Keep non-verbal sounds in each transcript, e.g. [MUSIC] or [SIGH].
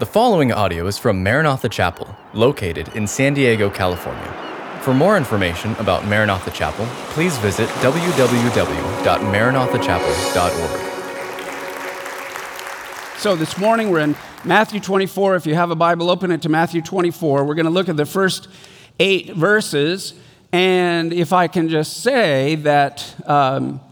The following audio is from Maranatha Chapel, located in San Diego, California. For more information about Maranatha Chapel, please visit www.maranathachapel.org. So this morning we're in Matthew 24. If you have a Bible, open it to Matthew 24. We're going to look at the first eight verses. And if I can just say that um,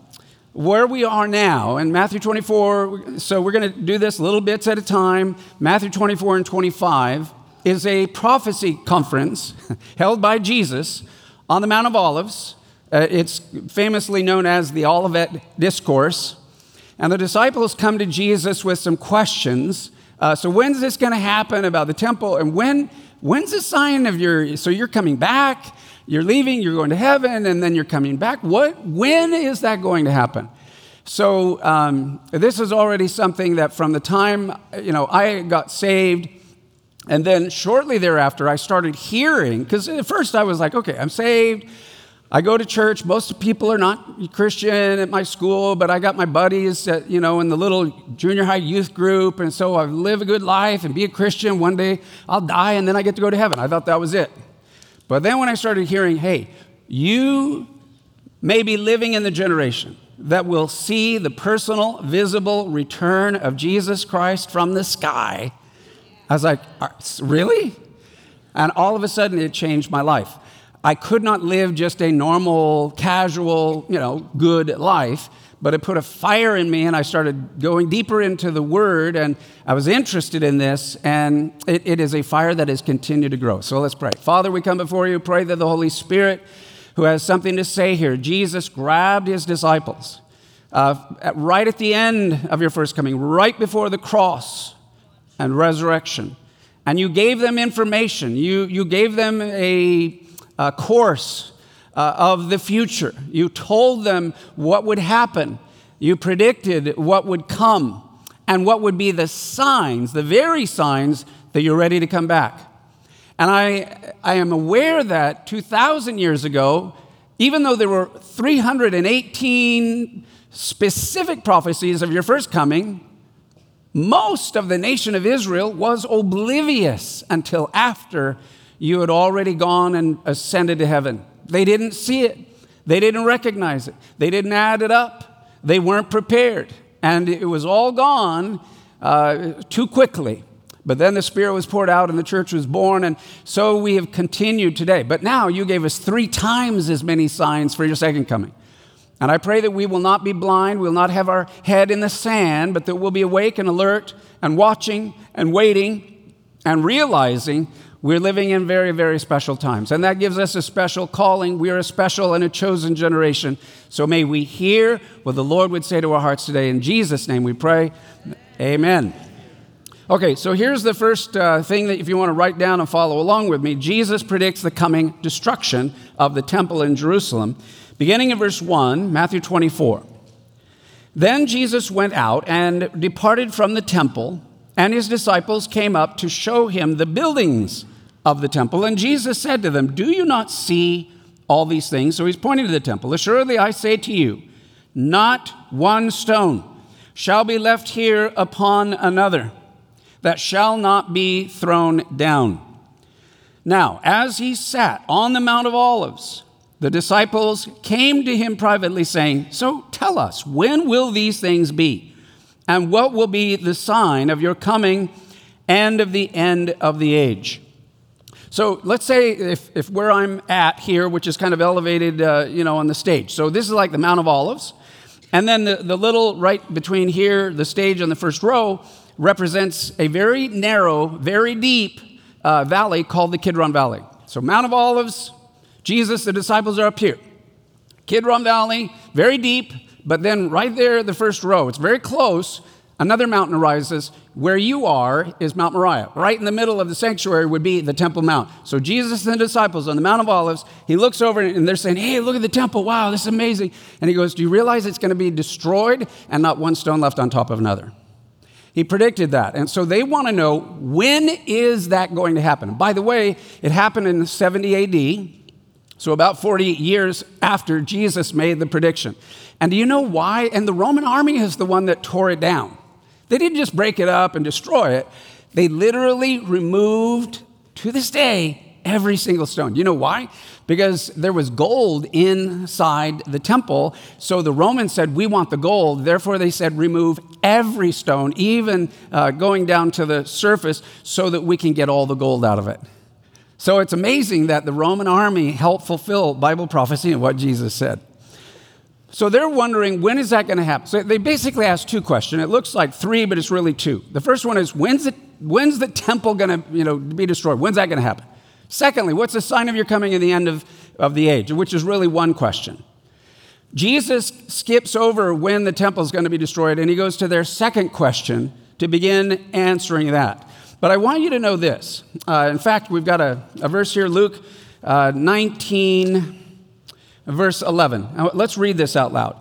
where we are now in Matthew 24, so we're going to do this little bits at a time. Matthew 24 and 25 is a prophecy conference [LAUGHS] held by Jesus on the Mount of Olives. Uh, it's famously known as the Olivet Discourse. And the disciples come to Jesus with some questions. Uh, so, when's this going to happen about the temple? And when, when's the sign of your, so you're coming back? You're leaving, you're going to heaven, and then you're coming back. What, when is that going to happen? So um, this is already something that from the time you know I got saved, and then shortly thereafter I started hearing. Because at first I was like, okay, I'm saved. I go to church. Most people are not Christian at my school, but I got my buddies, at, you know, in the little junior high youth group, and so I live a good life and be a Christian. One day I'll die, and then I get to go to heaven. I thought that was it. But then when I started hearing, hey, you may be living in the generation that will see the personal, visible return of Jesus Christ from the sky, I was like, uh, really? And all of a sudden, it changed my life. I could not live just a normal, casual, you know, good life, but it put a fire in me, and I started going deeper into the Word, and I was interested in this, and it, it is a fire that has continued to grow. So let's pray. Father, we come before you, pray that the Holy Spirit, who has something to say here, Jesus grabbed his disciples uh, at, right at the end of your first coming, right before the cross and resurrection. And you gave them information, you, you gave them a, a course uh, of the future. You told them what would happen. You predicted what would come and what would be the signs, the very signs that you're ready to come back. And I, I am aware that 2,000 years ago, even though there were 318 specific prophecies of your first coming, most of the nation of Israel was oblivious until after you had already gone and ascended to heaven. They didn't see it. They didn't recognize it. They didn't add it up. They weren't prepared. And it was all gone uh, too quickly. But then the Spirit was poured out and the church was born. And so we have continued today. But now you gave us three times as many signs for your second coming. And I pray that we will not be blind, we'll not have our head in the sand, but that we'll be awake and alert and watching and waiting and realizing we're living in very, very special times. And that gives us a special calling. We are a special and a chosen generation. So may we hear what the Lord would say to our hearts today. In Jesus' name we pray. Amen. Okay, so here's the first uh, thing that if you want to write down and follow along with me Jesus predicts the coming destruction of the temple in Jerusalem. Beginning in verse 1, Matthew 24. Then Jesus went out and departed from the temple and his disciples came up to show him the buildings of the temple. And Jesus said to them, Do you not see all these things? So he's pointing to the temple. Assuredly, I say to you, not one stone shall be left here upon another that shall not be thrown down. Now, as he sat on the Mount of Olives, the disciples came to him privately, saying, So tell us, when will these things be? And what will be the sign of your coming and of the end of the age? So let's say if, if where I'm at here, which is kind of elevated, uh, you know, on the stage. So this is like the Mount of Olives. And then the, the little right between here, the stage on the first row, represents a very narrow, very deep uh, valley called the Kidron Valley. So Mount of Olives, Jesus, the disciples are up here. Kidron Valley, very deep, but then right there, the first row, it's very close. Another mountain arises. Where you are is Mount Moriah. Right in the middle of the sanctuary would be the Temple Mount. So Jesus and the disciples on the Mount of Olives, he looks over and they're saying, Hey, look at the temple. Wow, this is amazing. And he goes, Do you realize it's going to be destroyed and not one stone left on top of another? He predicted that. And so they want to know when is that going to happen? By the way, it happened in 70 AD. So, about 40 years after Jesus made the prediction. And do you know why? And the Roman army is the one that tore it down. They didn't just break it up and destroy it, They literally removed, to this day, every single stone. You know why? Because there was gold inside the temple. So the Romans said, We want the gold. Therefore, they said, Remove every stone, even uh, going down to the surface, so that we can get all the gold out of it. So it's amazing that the Roman army helped fulfill Bible prophecy and what Jesus said. So they're wondering when is that going to happen? So they basically ask two questions. It looks like three, but it's really two. The first one is when's it, when's the temple going to you know, be destroyed? When's that going to happen? Secondly, what's the sign of your coming in the end of, of the age? Which is really one question. Jesus skips over when the temple is going to be destroyed and he goes to their second question to begin answering that. But I want you to know this. Uh, in fact, we've got a, a verse here, Luke uh, 19, verse 11. Now, let's read this out loud.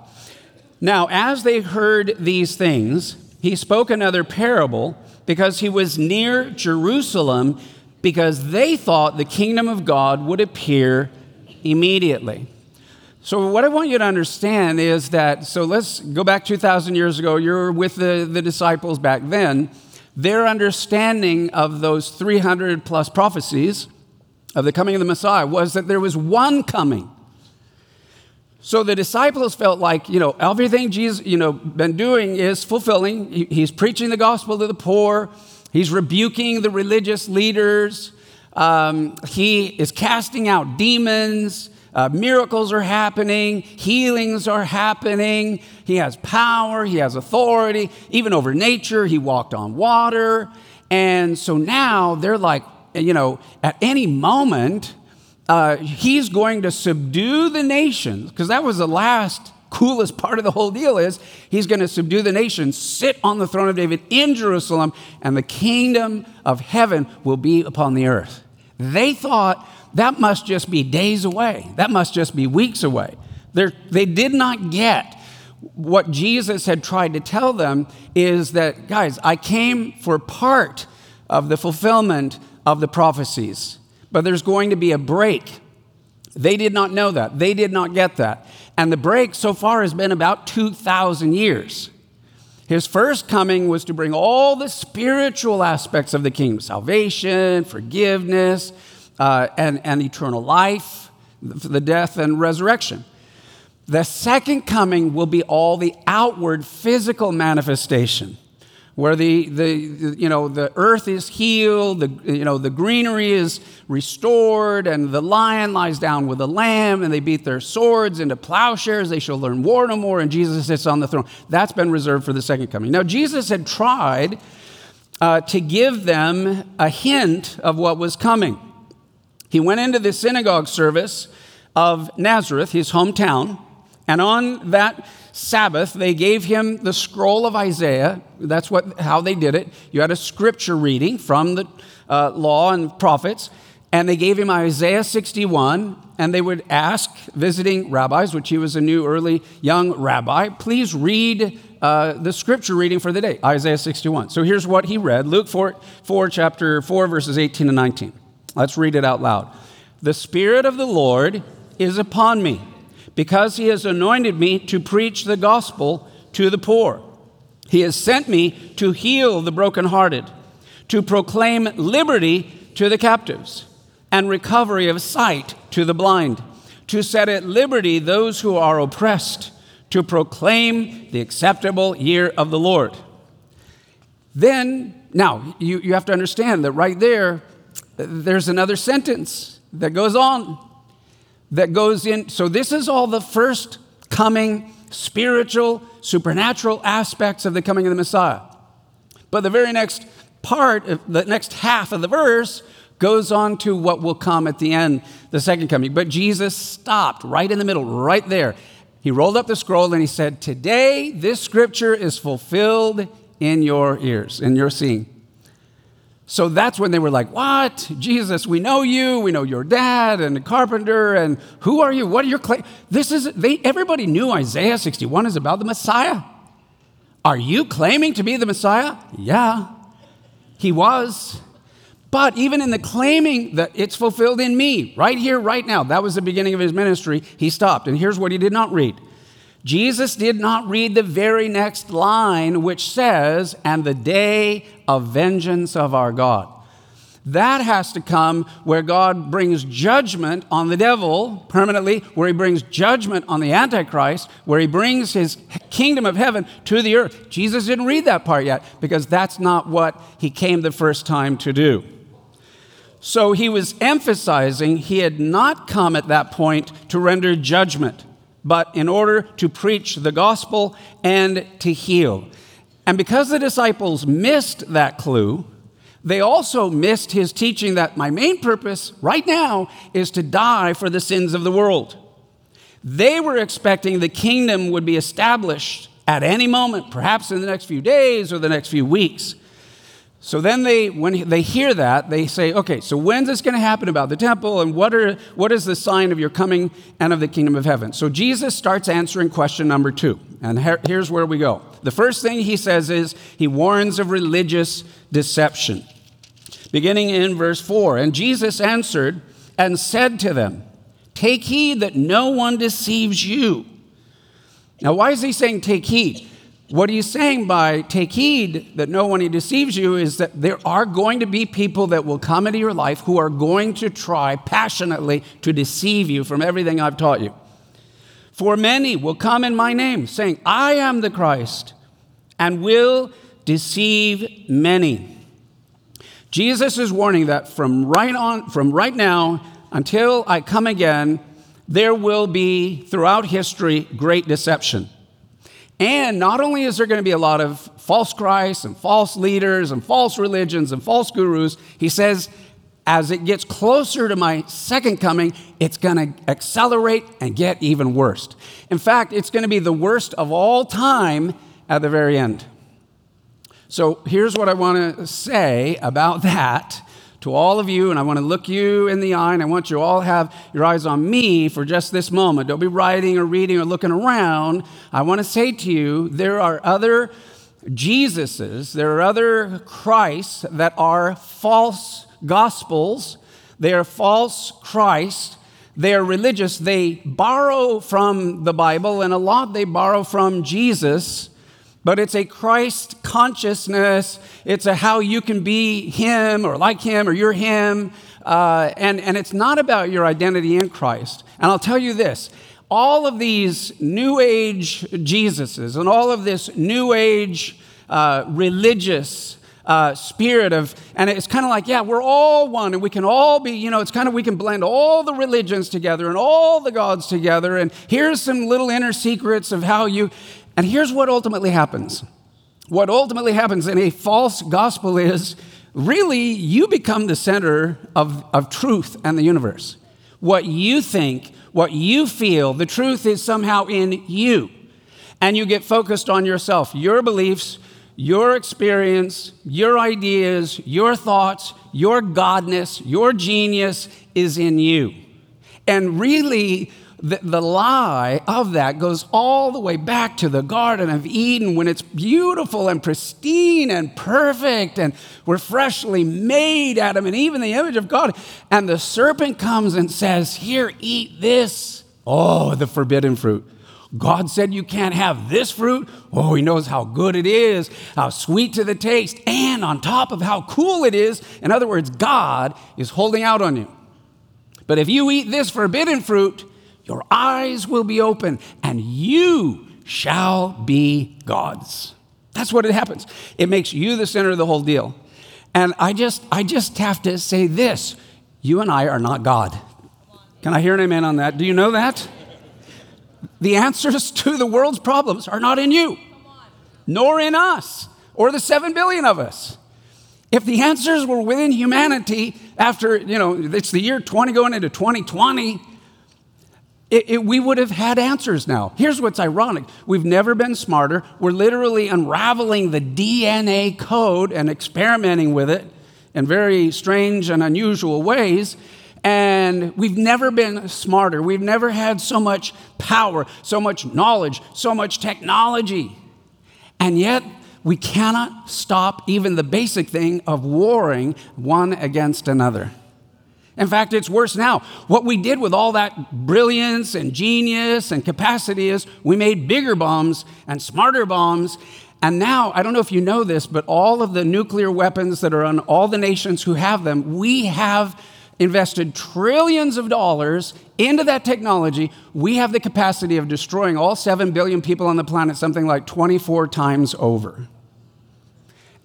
Now, as they heard these things, he spoke another parable because he was near Jerusalem, because they thought the kingdom of God would appear immediately. So, what I want you to understand is that, so let's go back 2,000 years ago. You're with the, the disciples back then their understanding of those 300 plus prophecies of the coming of the Messiah was that there was one coming. So the disciples felt like, you know, everything Jesus, you know, been doing is fulfilling. He's preaching the gospel to the poor. He's rebuking the religious leaders. Um, he is casting out demons. Uh, miracles are happening, healings are happening. He has power, he has authority, even over nature. He walked on water. And so now they're like, you know, at any moment, uh, he's going to subdue the nations, because that was the last coolest [LAUGHS] part of the whole deal is he's going to subdue the nations, sit on the throne of David in Jerusalem, and the kingdom of heaven will be upon the earth. They thought that must just be days away. That must just be weeks away. They're, they did not get what Jesus had tried to tell them is that, guys, I came for part of the fulfillment of the prophecies, but there's going to be a break. They did not know that. They did not get that. And the break so far has been about 2,000 years. His first coming was to bring all the spiritual aspects of the kingdom salvation, forgiveness, uh, and, and eternal life, the death and resurrection. The second coming will be all the outward physical manifestation where the, the, you know, the earth is healed, the, you know, the greenery is restored, and the lion lies down with the lamb, and they beat their swords into plowshares. They shall learn war no more, and Jesus sits on the throne. That's been reserved for the second coming. Now, Jesus had tried uh, to give them a hint of what was coming. He went into the synagogue service of Nazareth, his hometown, and on that Sabbath, they gave him the scroll of Isaiah. That's what, how they did it. You had a scripture reading from the uh, law and prophets, and they gave him Isaiah 61, and they would ask visiting rabbis, which he was a new, early, young rabbi, please read uh, the scripture reading for the day, Isaiah 61. So here's what he read Luke 4, 4, chapter 4, verses 18 and 19. Let's read it out loud. The Spirit of the Lord is upon me, because he has anointed me to preach the gospel to the poor. He has sent me to heal the brokenhearted, to proclaim liberty to the captives, and recovery of sight to the blind, to set at liberty those who are oppressed, to proclaim the acceptable year of the Lord. Then, now, you, you have to understand that right there, there's another sentence that goes on, that goes in. So, this is all the first coming spiritual, supernatural aspects of the coming of the Messiah. But the very next part, the next half of the verse, goes on to what will come at the end, the second coming. But Jesus stopped right in the middle, right there. He rolled up the scroll and he said, Today this scripture is fulfilled in your ears, in your seeing. So that's when they were like, What? Jesus, we know you. We know your dad and the carpenter. And who are you? What are your claims? This is, they, everybody knew Isaiah 61 is about the Messiah. Are you claiming to be the Messiah? Yeah, he was. But even in the claiming that it's fulfilled in me, right here, right now, that was the beginning of his ministry, he stopped. And here's what he did not read Jesus did not read the very next line, which says, And the day of vengeance of our God. That has to come where God brings judgment on the devil permanently, where he brings judgment on the Antichrist, where he brings his kingdom of heaven to the earth. Jesus didn't read that part yet because that's not what he came the first time to do. So he was emphasizing he had not come at that point to render judgment, but in order to preach the gospel and to heal. And because the disciples missed that clue, they also missed his teaching that my main purpose right now is to die for the sins of the world. They were expecting the kingdom would be established at any moment, perhaps in the next few days or the next few weeks. So then they, when they hear that, they say, okay, so when's this going to happen about the temple and what, are, what is the sign of your coming and of the kingdom of heaven? So Jesus starts answering question number two. And here, here's where we go. The first thing he says is he warns of religious deception beginning in verse 4. And Jesus answered and said to them, Take heed that no one deceives you. Now, why is he saying take heed? What he's saying by take heed that no one deceives you is that there are going to be people that will come into your life who are going to try passionately to deceive you from everything I've taught you. For many will come in my name, saying, I am the Christ, and will deceive many. Jesus is warning that from right on from right now until I come again, there will be throughout history great deception. And not only is there going to be a lot of false Christs and false leaders and false religions and false gurus, he says, as it gets closer to my second coming, it's going to accelerate and get even worse. In fact, it's going to be the worst of all time at the very end. So here's what I want to say about [LAUGHS] that to all of you, and I want to look you in the eye, and I want you all have your eyes on me for just this moment. Don't be writing or reading or looking around. I want to say to you, there are other Jesuses, there are other Christs that are false gospels. They are false Christ. They are religious. They borrow from the Bible, and a lot they borrow from Jesus but it's a Christ consciousness. It's a how you can be Him or like Him or you're Him. Uh, and, and it's not about your identity in Christ. And I'll tell you this all of these New Age Jesuses and all of this New Age uh, religious uh, spirit of, and it's kind of like, yeah, we're all one and we can all be, you know, it's kind of, we can blend all the religions together and all the gods together. And here's some little inner secrets of how you, and here's what ultimately happens what ultimately happens in a false gospel is really you become the center of, of truth and the universe. What you think, what you feel, the truth is somehow in you. And you get focused on yourself, your beliefs, your experience, your ideas, your thoughts, your godness, your genius is in you. And really, the, the lie of that goes all the way back to the Garden of Eden when it's beautiful and pristine and perfect and we're freshly made, Adam, and even the image of God. And the serpent comes and says, Here, eat this. Oh, the forbidden fruit. God said you can't have this fruit. Oh, he knows how good it is, how sweet to the taste, and on top of how cool it is. In other words, God is holding out on you. But if you eat this forbidden fruit, your eyes will be open, and you shall be gods. That's what it happens. It makes you the center of the whole deal. And I just, I just have to say this you and I are not God. Can I hear an amen on that? Do you know that? The answers [LAUGHS] to the world's problems are not in you, nor in us, or the seven billion of us. If the answers were within humanity after, you know, it's the year 20 going into 2020, it, it, we would have had answers now. Here's what's ironic we've never been smarter. We're literally unraveling the DNA code and experimenting with it in very strange and unusual ways. And we've never been smarter. We've never had so much power, so much knowledge, so much technology. And yet, we cannot stop even the basic thing of warring one against another. In fact, it's worse now. What we did with all that brilliance and genius and capacity is we made bigger bombs and smarter bombs, And now, I don't know if you know this, but all of the nuclear weapons that are on all the nations who have them, we have invested trillions of dollars into that technology. We have the capacity of destroying all 7 billion people on the planet something like 24 times over.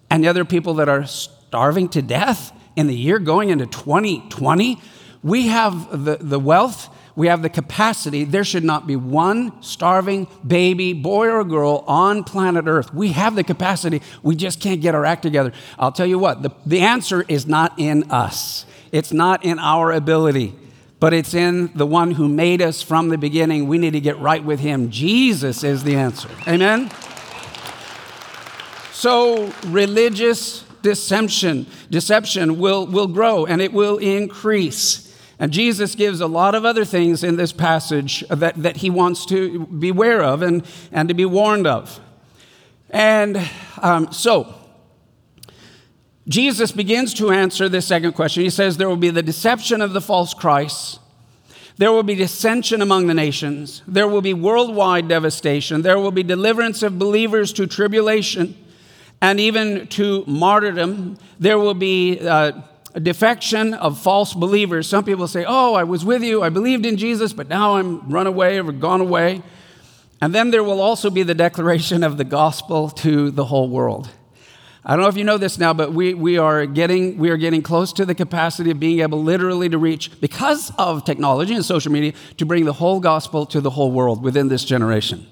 And the other people that are starving to death in the year going into 2020, we have the, the wealth we have the capacity. There should not be one starving baby, boy or girl, on planet Earth. We have the capacity. We just can't get our act together. I'll tell you what, the, the answer is not in us, it's not in our ability, but it's in the one who made us from the beginning. We need to get right with him. Jesus is the answer. Amen? So, religious deception, deception will, will grow and it will increase. And Jesus gives a lot of other things in this passage that, that he wants to beware of and, and to be warned of. And um, so, Jesus begins to answer this second question. He says, There will be the deception of the false Christ. There will be dissension among the nations. There will be worldwide devastation. There will be deliverance of believers to tribulation and even to martyrdom. There will be uh, a defection of false believers. Some people say, Oh, I was with you, I believed in Jesus, but now I'm run away or gone away. And then there will also be the declaration of the gospel to the whole world. I don't know if you know this now, but we, we, are getting, we are getting close to the capacity of being able literally to reach, because of technology and social media, to bring the whole gospel to the whole world within this generation.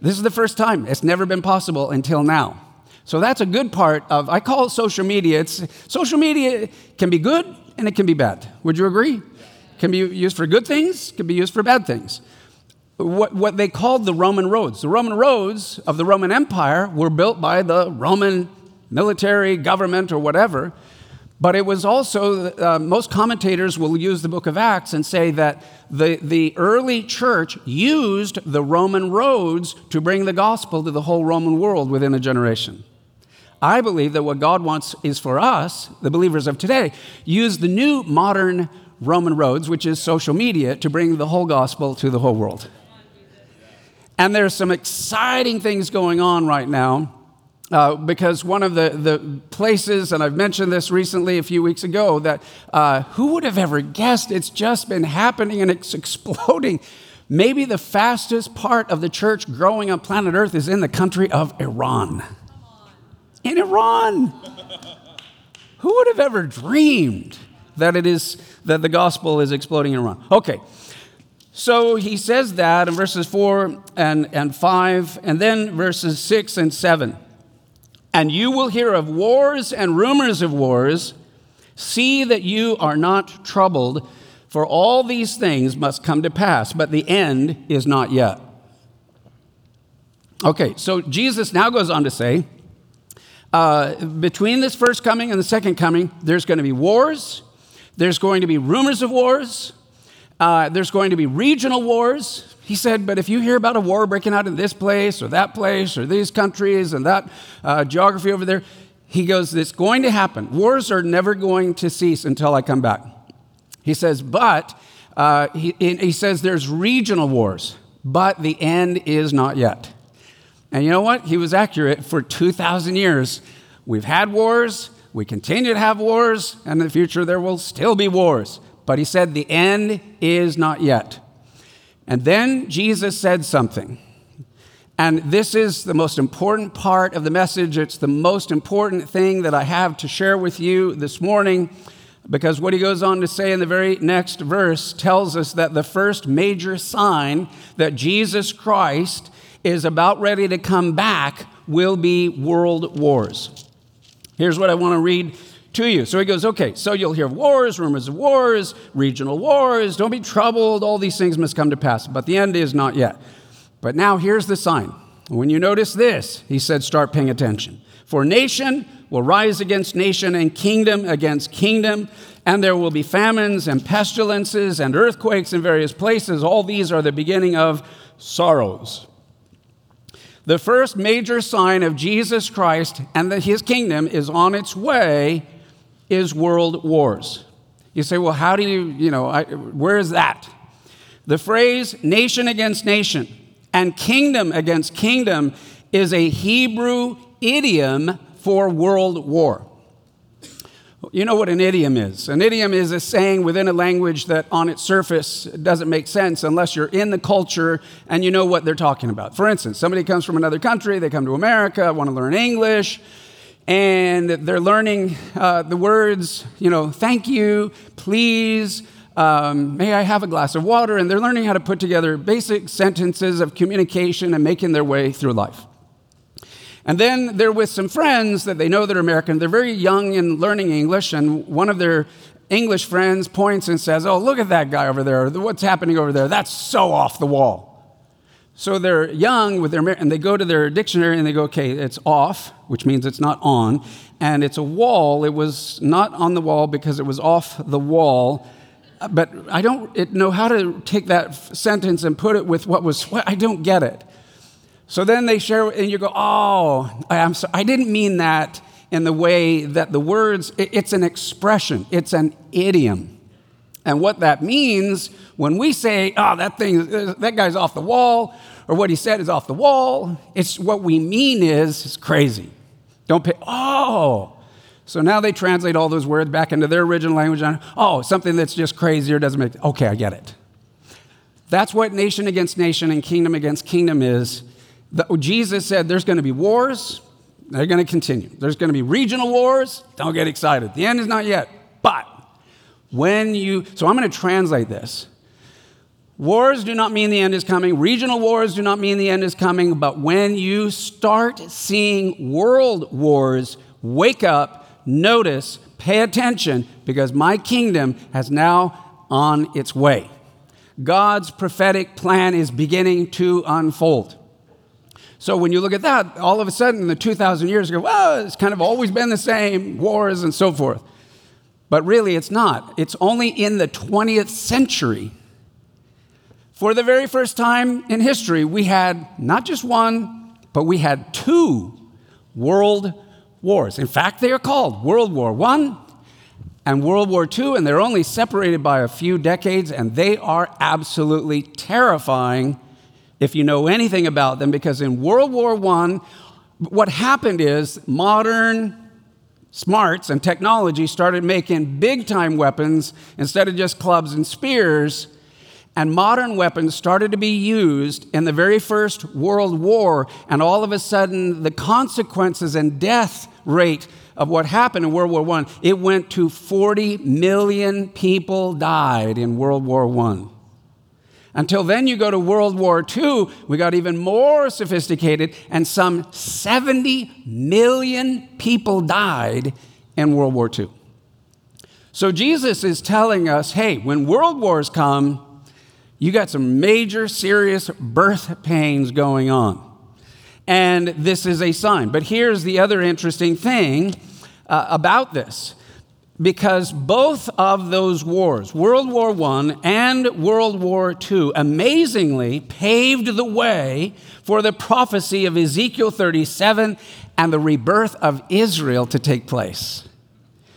This is the first time. It's never been possible until now. So that's a good part of, I call it social media. It's, social media can be good and it can be bad. Would you agree? Can be used for good things, can be used for bad things. What, what they called the Roman roads. The Roman roads of the Roman Empire were built by the Roman military, government, or whatever. But it was also, uh, most commentators will use the book of Acts and say that the, the early church used the Roman roads to bring the gospel to the whole Roman world within a generation. I believe that what God wants is for us, the believers of today, use the new modern Roman roads, which is social media, to bring the whole gospel to the whole world. And there's some exciting things going on right now uh, because one of the, the places, and I've mentioned this recently a few weeks ago, that uh, who would have ever guessed it's just been happening and it's [LAUGHS] exploding. Maybe the fastest part of the church growing on planet Earth is in the country of Iran in Iran. [LAUGHS] Who would have ever dreamed that it is that the gospel is exploding in Iran? Okay. So he says that in verses 4 and, and 5, and then verses 6 and 7. And you will hear of wars and rumors of wars. See that you are not troubled, for all these things must come to pass, but the end is not yet. Okay, so Jesus now goes on to say, uh, between this first coming and the second coming, there's going to be wars, there's going to be rumors of wars, uh, there's going to be regional wars. He said, but if you hear about a war breaking out in this place or that place or these countries and that uh, geography over there, he goes, it's going to happen. Wars are never going to cease until I come back. He says, but uh, he, he says there's regional wars, but the end is not yet. And you know what? He was accurate for 2,000 years. We've had wars, we continue to have wars, and in the future there will still be wars. But he said the end is not yet. And then Jesus said something. And this is the most important part of the message. It's the most important thing that I have to share with you this morning because what he goes on to say in the very next verse tells us that the first major sign that Jesus Christ is about ready to come back will be world wars. Here's what I want to read to you. So he goes, okay, so you'll hear wars, rumors of wars, regional wars, don't be troubled, all these things must come to pass, but the end is not yet. But now here's the sign. When you notice this, he said, start paying attention. For nation will rise against nation and kingdom against kingdom, and there will be famines and pestilences and earthquakes in various places. All these are the beginning of sorrows. The first major sign of Jesus Christ and that his kingdom is on its way is world wars. You say, well, how do you, you know, I, where is that? The phrase nation against nation and kingdom against kingdom is a Hebrew idiom for world war. You know what an idiom is? An idiom is a saying within a language that on its surface doesn't make sense unless you're in the culture and you know what they're talking about. For instance, somebody comes from another country, they come to America, want to learn English, and they're learning uh, the words, you know, thank you, please, um, may I have a glass of water? And they're learning how to put together basic sentences of communication and making their way through life. And then they're with some friends that they know that are American. They're very young in learning English, and one of their English friends points and says, Oh, look at that guy over there. What's happening over there? That's so off the wall. So they're young with their, and they go to their dictionary and they go, okay, it's off, which means it's not on, and it's a wall. It was not on the wall because it was off the wall. But I don't know how to take that sentence and put it with what was, I don't get it. So then they share, and you go, oh, I'm sorry, I didn't mean that in the way that the words, it's an expression, it's an idiom. And what that means when we say, oh, that thing, uh, that guy's off the wall, or what he said is off the wall, it's what we mean is, it's crazy. Don't pay, oh. So now they translate all those words back into their original language. Oh, something that's just crazy or doesn't make, okay, I get it. That's what nation against nation and kingdom against kingdom is the, Jesus said there's going to be wars, they're going to continue. There's going to be regional wars, don't get excited. The end is not yet. But when you, so I'm going to translate this. Wars do not mean the end is coming. Regional wars do not mean the end is coming. But when you start seeing world wars, wake up, notice, pay attention, because my kingdom has now on its way. God's prophetic plan is beginning to unfold. So when you look at that, all of a sudden, the 2,000 years ago, well, it's kind of always been the same, wars and so forth. But really, it's not. It's only in the 20th century. For the very first time in history, we had not just one, but we had two world wars. In fact, they are called World War I and World War II, and they're only separated by a few decades, and they are absolutely terrifying if you know anything about them, because in World War I, what happened is modern smarts and technology started making big time weapons instead of just clubs and spears. And modern weapons started to be used in the very first World War. And all of a sudden, the consequences and death rate of what happened in World War I, it went to 40 million people died in World War I. Until then, you go to World War II, we got even more sophisticated, and some 70 million people died in World War II. So Jesus is telling us hey, when world wars come, you got some major serious birth pains going on. And this is a sign. But here's the other interesting thing uh, about this because both of those wars, World War I and World War II, amazingly paved the way for the prophecy of Ezekiel 37 and the rebirth of Israel to take place.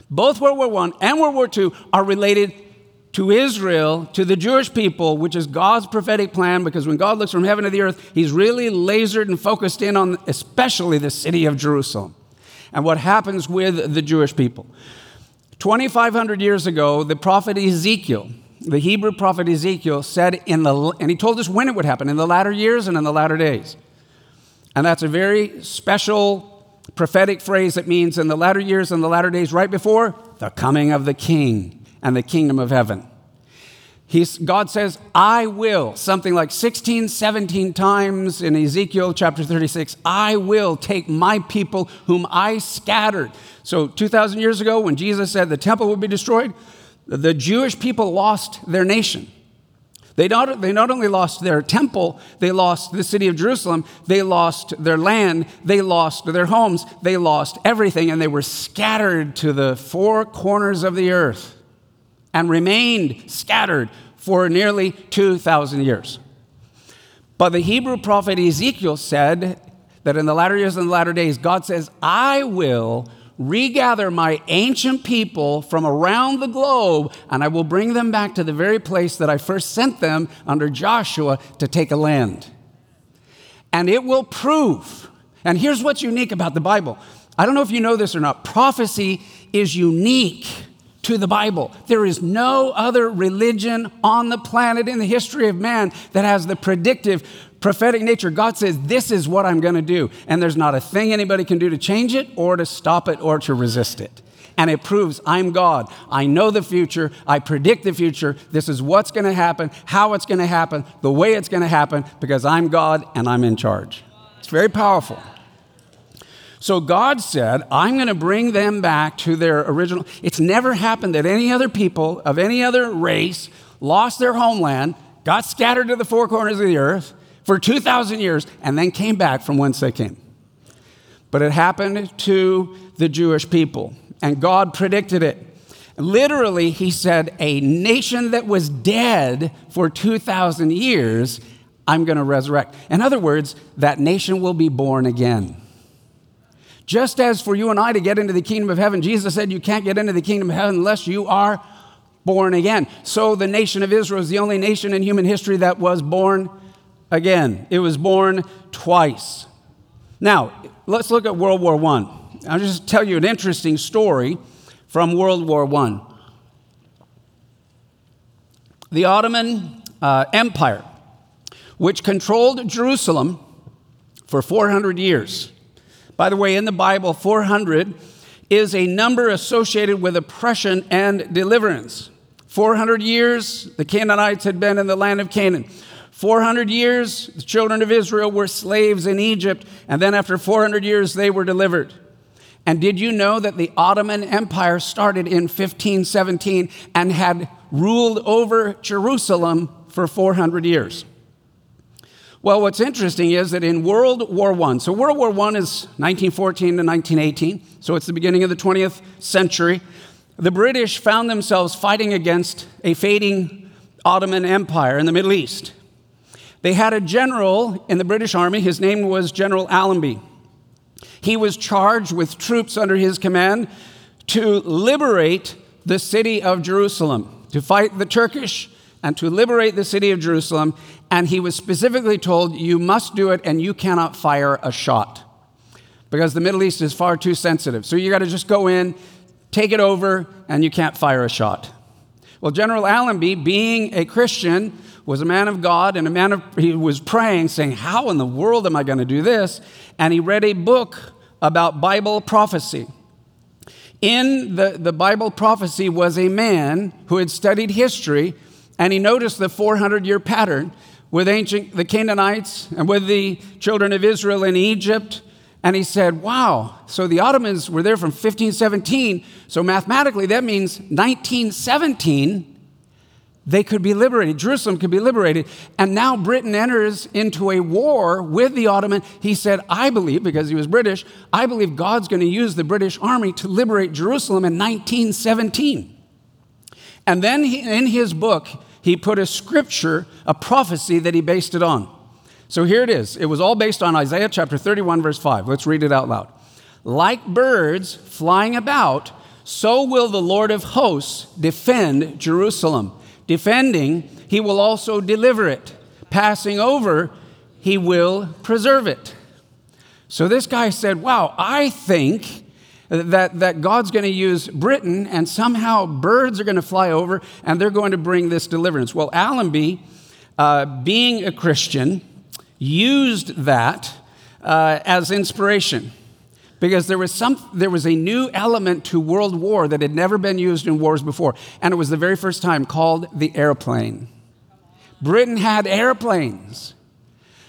Both World War I and World War II are related to Israel, to the Jewish people, which is God's prophetic plan, because when God looks from heaven to the earth, He's really lasered and focused in on especially the city of Jerusalem and what happens with the Jewish people. 2,500 years ago, the prophet Ezekiel, the Hebrew prophet Ezekiel, said in the, and he told us when it would happen, in the latter years and in the latter days. And that's a very special prophetic phrase that means in the latter years and the latter days, right before the coming of the king and the kingdom of heaven. He's, God says, I will, something like 16, 17 times in Ezekiel chapter 36, I will take my people whom I scattered. So 2,000 years ago, when Jesus said the temple would be destroyed, the Jewish people lost their nation. They not, they not only lost their temple, they lost the city of Jerusalem, they lost their land, they lost their homes, they lost everything, and they were scattered to the four corners of the earth and remained scattered for nearly 2,000 years. But the Hebrew prophet Ezekiel said that in the latter years and the latter days, God says, I will regather my ancient people from around the globe, and I will bring them back to the very place that I first sent them under Joshua to take a land. And it will prove And here's what's unique about the Bible. I don't know if you know this or not. Prophecy is unique to the Bible. There is no other religion on the planet in the history of man that has the predictive, prophetic nature. God says, This is what I'm going to do. And there's not a thing anybody can do to change it or to stop it or to resist it. And it proves I'm God. I know the future. I predict the future. This is what's going to happen, how it's going to happen, the way it's going to happen, because I'm God and I'm in charge. It's very powerful. So God said, I'm going to bring them back to their original. It's never happened that any other people of any other race lost their homeland, got scattered to the four corners of the earth for 2,000 years, and then came back from whence they came. But it happened to the Jewish people, and God predicted it. Literally, he said, A nation that was dead for 2,000 years, I'm going to resurrect. In other words, that nation will be born again. Just as for you and I to get into the kingdom of heaven, Jesus said you can't get into the kingdom of heaven unless you are born again. So the nation of Israel is the only nation in human history that was born again. It was born twice. Now, let's look at World War I. I'll just tell you an interesting story from World War I. The Ottoman uh, Empire, which controlled Jerusalem for 400 years, by the way, in the Bible, 400 is a number associated with oppression and deliverance. 400 years, the Canaanites had been in the land of Canaan. 400 years, the children of Israel were slaves in Egypt, and then after 400 years, they were delivered. And did you know that the Ottoman Empire started in 1517 and had ruled over Jerusalem for 400 years? Well, what's interesting is that in World War I, so World War I is 1914 to 1918, so it's the beginning of the 20th century, the British found themselves fighting against a fading Ottoman Empire in the Middle East. They had a general in the British Army, his name was General Allenby. He was charged with troops under his command to liberate the city of Jerusalem, to fight the Turkish and to liberate the city of Jerusalem. And he was specifically told, You must do it, and you cannot fire a shot because the Middle East is far too sensitive. So you got to just go in, take it over, and you can't fire a shot. Well, General Allenby, being a Christian, was a man of God and a man of, he was praying, saying, How in the world am I going to do this? And he read a book about Bible prophecy. In the, the Bible prophecy was a man who had studied history and he noticed the 400 year pattern with ancient the Canaanites and with the children of Israel in Egypt. And he said, Wow, so the Ottomans were there from 1517. So mathematically, that means 1917, they could be liberated. Jerusalem could be liberated. And now Britain enters into a war with the Ottoman. He said, I believe, because he was British, I believe God's going to use the British army to liberate Jerusalem in 1917. And then he, in his book, he put a scripture, a prophecy that he based it on. So here it is. It was all based on Isaiah chapter 31, verse 5. Let's read it out loud. Like birds flying about, so will the Lord of hosts defend Jerusalem. Defending, he will also deliver it. Passing over, he will preserve it. So this guy said, Wow, I think that, that God's going to use Britain and somehow birds are going to fly over and they're going to bring this deliverance. Well, Allenby, uh, being a Christian, used that uh, as inspiration because there was, some, there was a new element to world war that had never been used in wars before, and it was the very first time called the airplane. Britain had airplanes.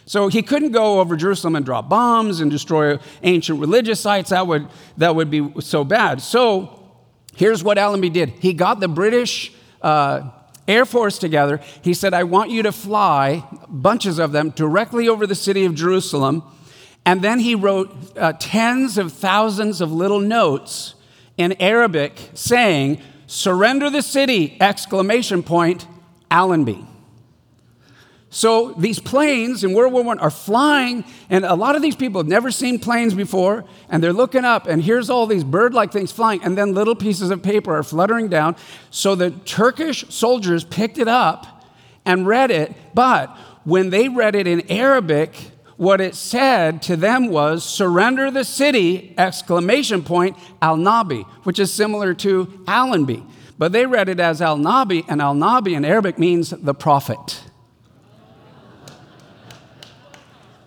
So he couldn't go over Jerusalem and drop bombs and destroy ancient religious sites. That would, that would be so bad. So here's what Allenby did he got the British uh, Air Force together. He said, I want you to fly, bunches of them, directly over the city of Jerusalem. And then he wrote uh, tens of thousands of little notes in Arabic saying, Surrender the city! Exclamation point, Allenby. So these planes in World War I are flying, and a lot of these people have never seen planes before, and they're looking up, and here's all these bird like things flying, and then little pieces of paper are fluttering down. So the Turkish soldiers picked it up and read it, but when they read it in Arabic, what it said to them was surrender the city! exclamation point al-nabi which is similar to allenby but they read it as al-nabi and al-nabi in arabic means the prophet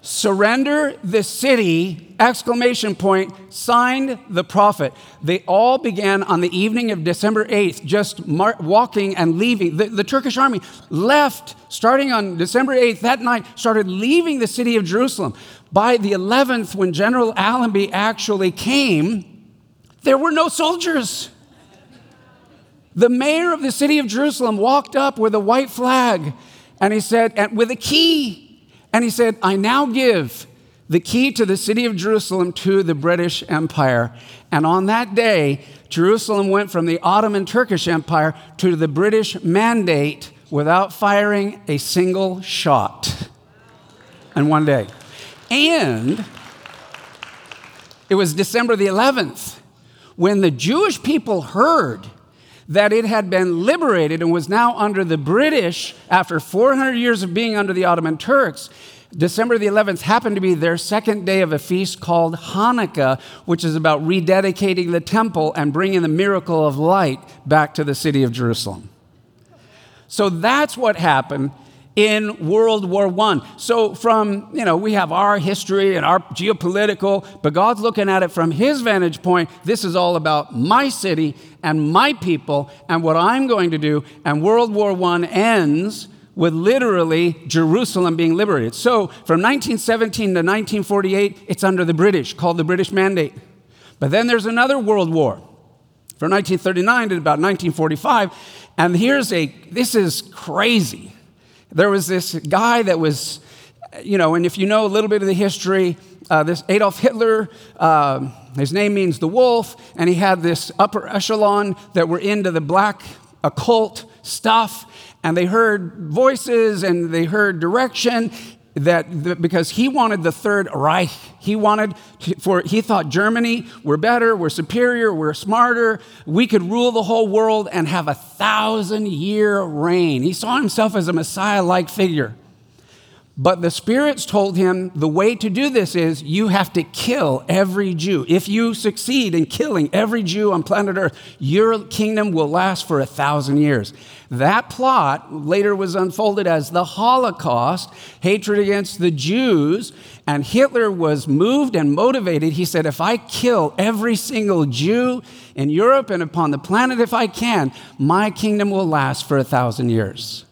surrender the city exclamation point signed the prophet. They all began on the evening of december 8th just mar- walking and leaving. The, the turkish army left starting on december 8th that night started leaving the city of jerusalem. By the 11th when general allenby actually came there were no soldiers. The mayor of the city of jerusalem walked up with a white flag and he said and with a key and he said, I now give the key to the city of Jerusalem to the British Empire. And on that day, Jerusalem went from the Ottoman Turkish Empire to the British Mandate without firing a single shot in one day. And it was December the 11th when the Jewish people heard that it had been liberated and was now under the British after 400 years of being under the Ottoman Turks. December the 11th happened to be their second day of a feast called Hanukkah, which is about rededicating the temple and bringing the miracle of light back to the city of Jerusalem. So that's what happened in World War I. So, from, you know, we have our history and our geopolitical, but God's looking at it from his vantage point. This is all about my city and my people and what I'm going to do. And World War I ends with literally Jerusalem being liberated. So, from 1917 to 1948, it's under the British, called the British Mandate. But then there's another world war from 1939 to about 1945. And here's a, this is crazy. There was this guy that was, you know, and if you know a little bit of the history, uh, this Adolf Hitler, uh, his name means the wolf, and he had this upper echelon that were into the black occult stuff, and they heard voices and they heard direction, that, because he wanted the third Reich. He wanted to, for he thought Germany we're better, we're superior, we're smarter, we could rule the whole world and have a thousand year reign. He saw himself as a Messiah-like figure. But the spirits told him the way to do this is you have to kill every Jew. If you succeed in killing every Jew on planet Earth, your kingdom will last for a thousand years. That plot later was unfolded as the Holocaust, hatred against the Jews, and Hitler was moved and motivated. He said, If I kill every single Jew in Europe and upon the planet, if I can, my kingdom will last for a thousand years.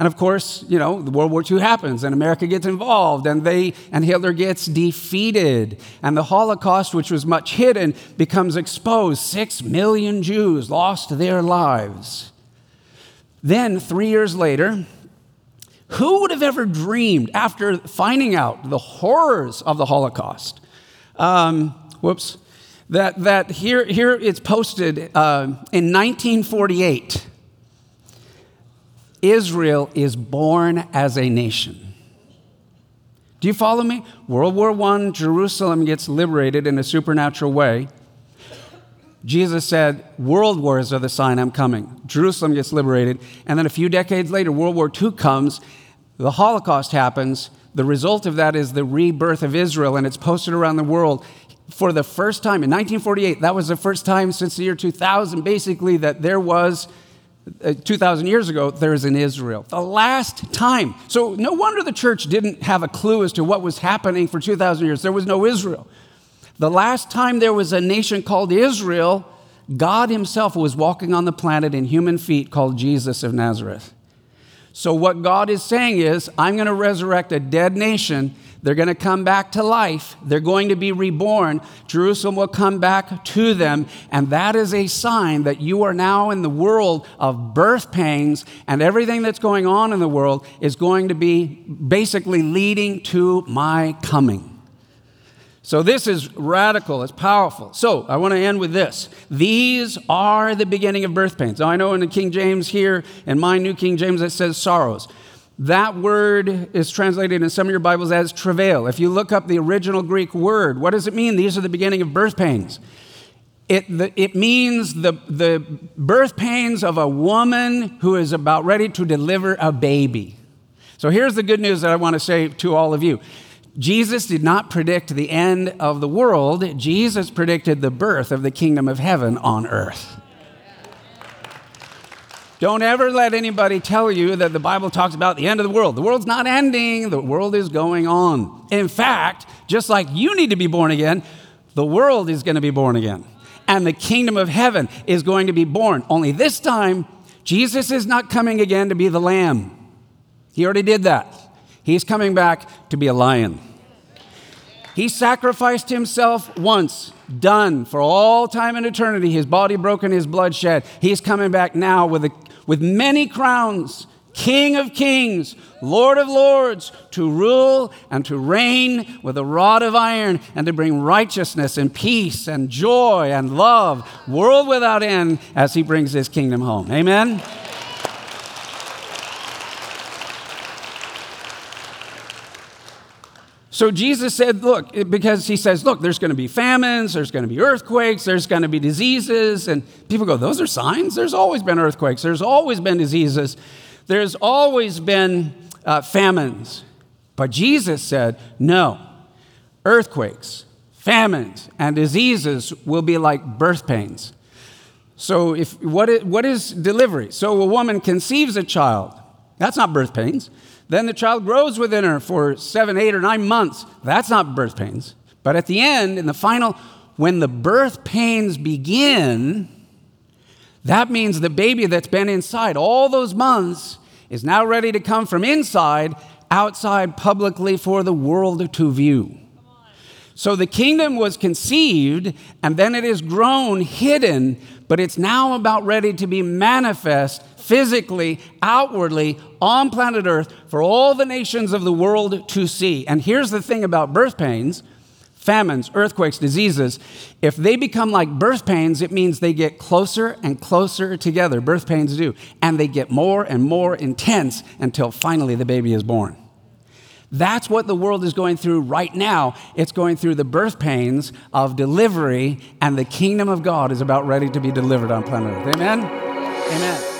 And of course, you know, World War II happens and America gets involved and they and Hitler gets defeated. And the Holocaust, which was much hidden, becomes exposed. Six million Jews lost their lives. Then, three years later, who would have ever dreamed after finding out the horrors of the Holocaust? Um, whoops. That, that here, here it's posted uh, in 1948 Israel is born as a nation. Do you follow me? World War I, Jerusalem gets liberated in a supernatural way. Jesus said, World wars are the sign I'm coming. Jerusalem gets liberated. And then a few decades later, World War II comes, the Holocaust happens. The result of that is the rebirth of Israel, and it's posted around the world. For the first time in 1948, that was the first time since the year 2000, basically, that there was uh, 2,000 years ago, there's in Israel. The last time. So, no wonder the church didn't have a clue as to what was happening for 2,000 years. There was no Israel. The last time there was a nation called Israel, God Himself was walking on the planet in human feet called Jesus of Nazareth. So, what God is saying is, I'm going to resurrect a dead nation they're going to come back to life. They're going to be reborn. Jerusalem will come back to them. And that is a sign that you are now in the world of birth pains, and everything that's going on in the world is going to be basically leading to my coming. So, this is radical, it's powerful. So, I want to end with this. These are the beginning of birth pains. Now, I know in the King James here, in my New King James, it says sorrows. That word is translated in some of your Bibles as travail. If you look up the original Greek word, what does it mean? These are the beginning of birth pains. It, the, it means the, the birth pains of a woman who is about ready to deliver a baby. So here's the good news that I want to say to all of you Jesus did not predict the end of the world, Jesus predicted the birth of the kingdom of heaven on earth. Don't ever let anybody tell you that the Bible talks about the end of the world. The world's not ending, the world is going on. In fact, just like you need to be born again, the world is going to be born again. And the kingdom of heaven is going to be born. Only this time, Jesus is not coming again to be the lamb. He already did that. He's coming back to be a lion. He sacrificed himself once, done for all time and eternity, his body broken, his blood shed. He's coming back now with a with many crowns, King of kings, Lord of lords, to rule and to reign with a rod of iron and to bring righteousness and peace and joy and love, world without end, as he brings his kingdom home. Amen. So Jesus said, Look, because he says, Look, there's going to be famines, there's going to be earthquakes, there's going to be diseases. And people go, Those are signs? There's always been earthquakes, there's always been diseases, there's always been uh, famines. But Jesus said, No, earthquakes, famines, and diseases will be like birth pains. So, if, what, is, what is delivery? So, a woman conceives a child. That's not birth pains. Then the child grows within her for seven, eight, or nine months. That's not birth pains. But at the end, in the final, when the birth pains begin, that means the baby that's been inside all those months is now ready to come from inside, outside publicly for the world to view. So the kingdom was conceived and then it is grown hidden, but it's now about ready to be manifest physically, outwardly on planet Earth for all the nations of the world to see. And here's the thing about birth pains famines, earthquakes, diseases. If they become like birth pains, it means they get closer and closer together. Birth pains do. And they get more and more intense until finally the baby is born. That's what the world is going through right now. It's going through the birth pains of delivery, and the kingdom of God is about ready to be delivered on planet Earth. Amen? Amen.